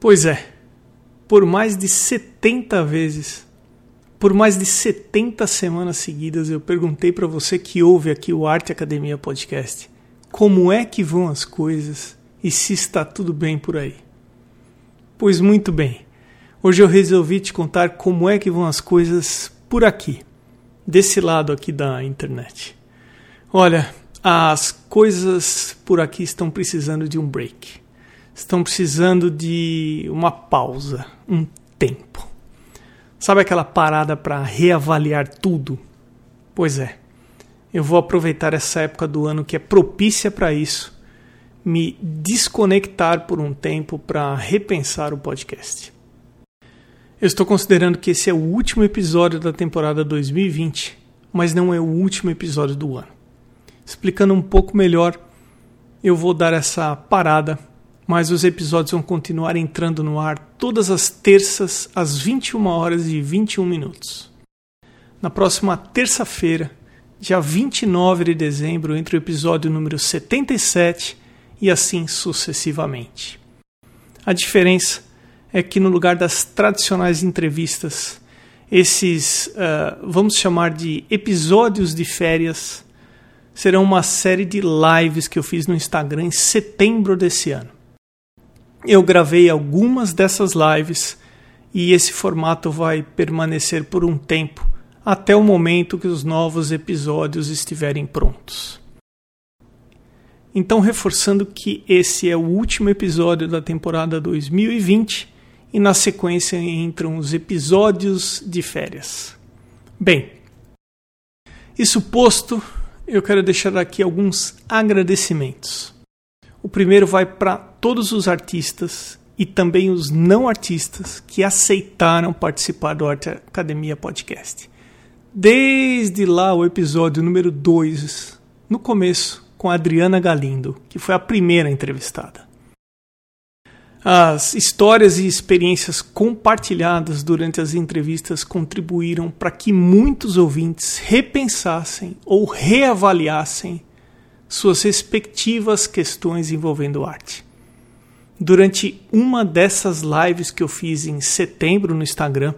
Pois é, por mais de 70 vezes, por mais de 70 semanas seguidas, eu perguntei para você que ouve aqui o Arte Academia Podcast como é que vão as coisas e se está tudo bem por aí. Pois muito bem, hoje eu resolvi te contar como é que vão as coisas por aqui, desse lado aqui da internet. Olha, as coisas por aqui estão precisando de um break estão precisando de uma pausa, um tempo. Sabe aquela parada para reavaliar tudo? Pois é, eu vou aproveitar essa época do ano que é propícia para isso, me desconectar por um tempo para repensar o podcast. Eu estou considerando que esse é o último episódio da temporada 2020, mas não é o último episódio do ano. Explicando um pouco melhor, eu vou dar essa parada mas os episódios vão continuar entrando no ar todas as terças às 21 horas e 21 minutos. Na próxima terça-feira, dia 29 de dezembro, entre o episódio número 77 e assim sucessivamente. A diferença é que no lugar das tradicionais entrevistas, esses, uh, vamos chamar de episódios de férias, serão uma série de lives que eu fiz no Instagram em setembro desse ano. Eu gravei algumas dessas lives e esse formato vai permanecer por um tempo até o momento que os novos episódios estiverem prontos. Então, reforçando que esse é o último episódio da temporada 2020 e na sequência entram os episódios de férias. Bem, isso posto, eu quero deixar aqui alguns agradecimentos. O primeiro vai para todos os artistas e também os não artistas que aceitaram participar do Arte Academia Podcast. Desde lá o episódio número 2, no começo, com a Adriana Galindo, que foi a primeira entrevistada. As histórias e experiências compartilhadas durante as entrevistas contribuíram para que muitos ouvintes repensassem ou reavaliassem suas respectivas questões envolvendo arte. Durante uma dessas lives que eu fiz em setembro no Instagram,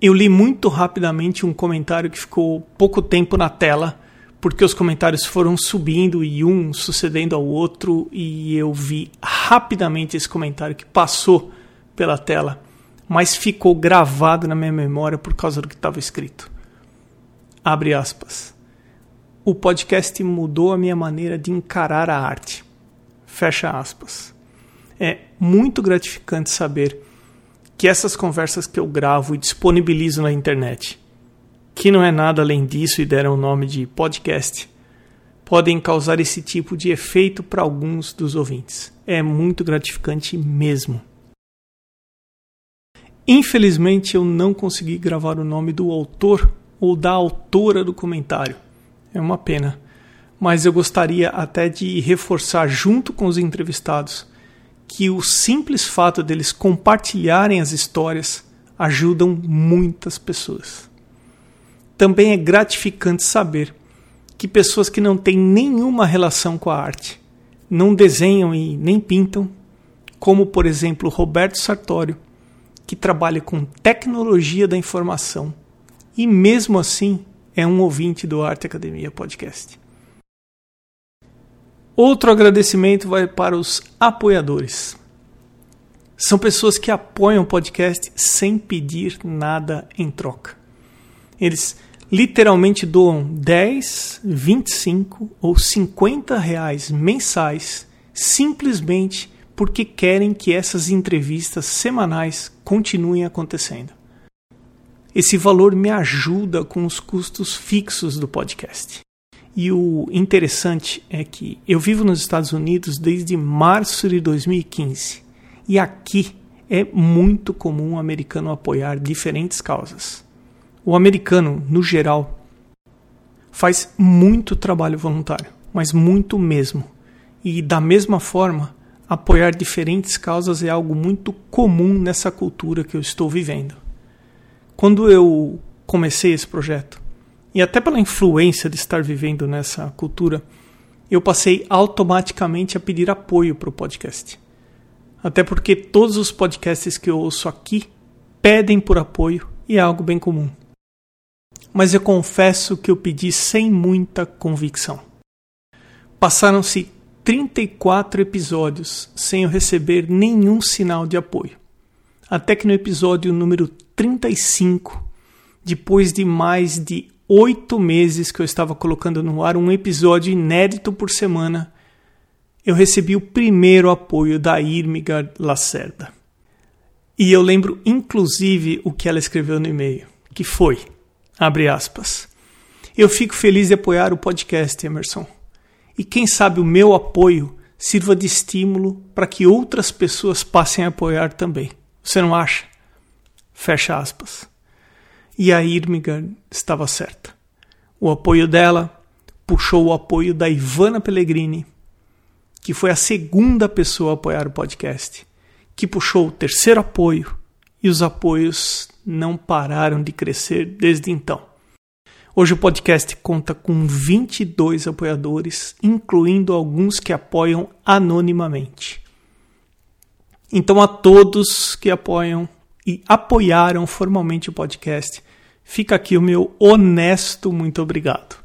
eu li muito rapidamente um comentário que ficou pouco tempo na tela, porque os comentários foram subindo e um sucedendo ao outro, e eu vi rapidamente esse comentário que passou pela tela, mas ficou gravado na minha memória por causa do que estava escrito. Abre aspas o podcast mudou a minha maneira de encarar a arte. Fecha aspas. É muito gratificante saber que essas conversas que eu gravo e disponibilizo na internet, que não é nada além disso e deram o nome de podcast, podem causar esse tipo de efeito para alguns dos ouvintes. É muito gratificante mesmo. Infelizmente eu não consegui gravar o nome do autor ou da autora do comentário é uma pena. Mas eu gostaria até de reforçar, junto com os entrevistados, que o simples fato deles compartilharem as histórias ajudam muitas pessoas. Também é gratificante saber que pessoas que não têm nenhuma relação com a arte, não desenham e nem pintam, como por exemplo Roberto Sartório, que trabalha com tecnologia da informação e mesmo assim é um ouvinte do Arte Academia Podcast. Outro agradecimento vai para os apoiadores. São pessoas que apoiam o podcast sem pedir nada em troca. Eles literalmente doam 10, 25 ou 50 reais mensais simplesmente porque querem que essas entrevistas semanais continuem acontecendo. Esse valor me ajuda com os custos fixos do podcast. E o interessante é que eu vivo nos Estados Unidos desde março de 2015 e aqui é muito comum o americano apoiar diferentes causas. O americano, no geral, faz muito trabalho voluntário, mas muito mesmo. E da mesma forma, apoiar diferentes causas é algo muito comum nessa cultura que eu estou vivendo. Quando eu comecei esse projeto, e até pela influência de estar vivendo nessa cultura, eu passei automaticamente a pedir apoio para o podcast. até porque todos os podcasts que eu ouço aqui pedem por apoio e é algo bem comum. Mas eu confesso que eu pedi sem muita convicção. Passaram-se 34 episódios sem eu receber nenhum sinal de apoio. Até que no episódio número 35, depois de mais de oito meses que eu estava colocando no ar um episódio inédito por semana, eu recebi o primeiro apoio da Irmiga Lacerda. E eu lembro inclusive o que ela escreveu no e-mail, que foi, abre aspas, eu fico feliz de apoiar o podcast, Emerson. E quem sabe o meu apoio sirva de estímulo para que outras pessoas passem a apoiar também. Você não acha? Fecha aspas. E a Irmigard estava certa. O apoio dela puxou o apoio da Ivana Pellegrini, que foi a segunda pessoa a apoiar o podcast, que puxou o terceiro apoio, e os apoios não pararam de crescer desde então. Hoje o podcast conta com 22 apoiadores, incluindo alguns que apoiam anonimamente. Então, a todos que apoiam e apoiaram formalmente o podcast, fica aqui o meu honesto muito obrigado.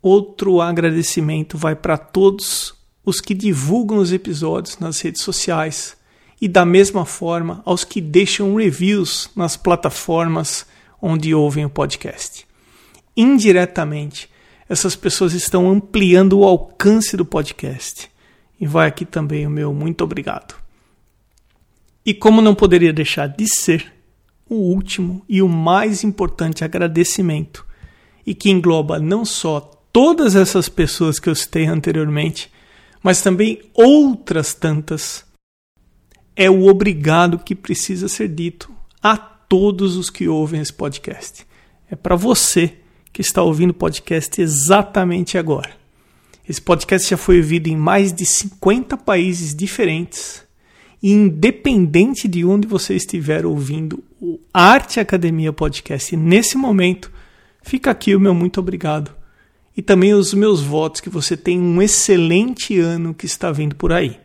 Outro agradecimento vai para todos os que divulgam os episódios nas redes sociais e, da mesma forma, aos que deixam reviews nas plataformas onde ouvem o podcast. Indiretamente, essas pessoas estão ampliando o alcance do podcast. E vai aqui também o meu muito obrigado. E como não poderia deixar de ser, o último e o mais importante agradecimento, e que engloba não só todas essas pessoas que eu citei anteriormente, mas também outras tantas, é o obrigado que precisa ser dito a todos os que ouvem esse podcast. É para você que está ouvindo o podcast exatamente agora. Esse podcast já foi ouvido em mais de 50 países diferentes independente de onde você estiver ouvindo o Arte Academia Podcast nesse momento, fica aqui o meu muito obrigado. E também os meus votos que você tenha um excelente ano que está vindo por aí.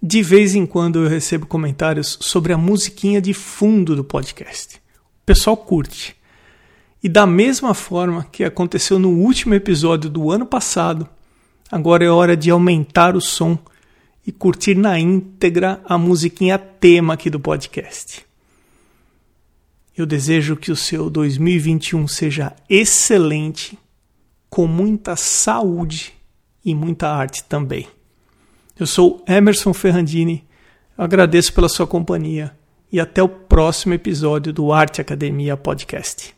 De vez em quando eu recebo comentários sobre a musiquinha de fundo do podcast. O pessoal curte. E da mesma forma que aconteceu no último episódio do ano passado, agora é hora de aumentar o som e curtir na íntegra a musiquinha tema aqui do podcast. Eu desejo que o seu 2021 seja excelente, com muita saúde e muita arte também. Eu sou Emerson Ferrandini, agradeço pela sua companhia e até o próximo episódio do Arte Academia Podcast.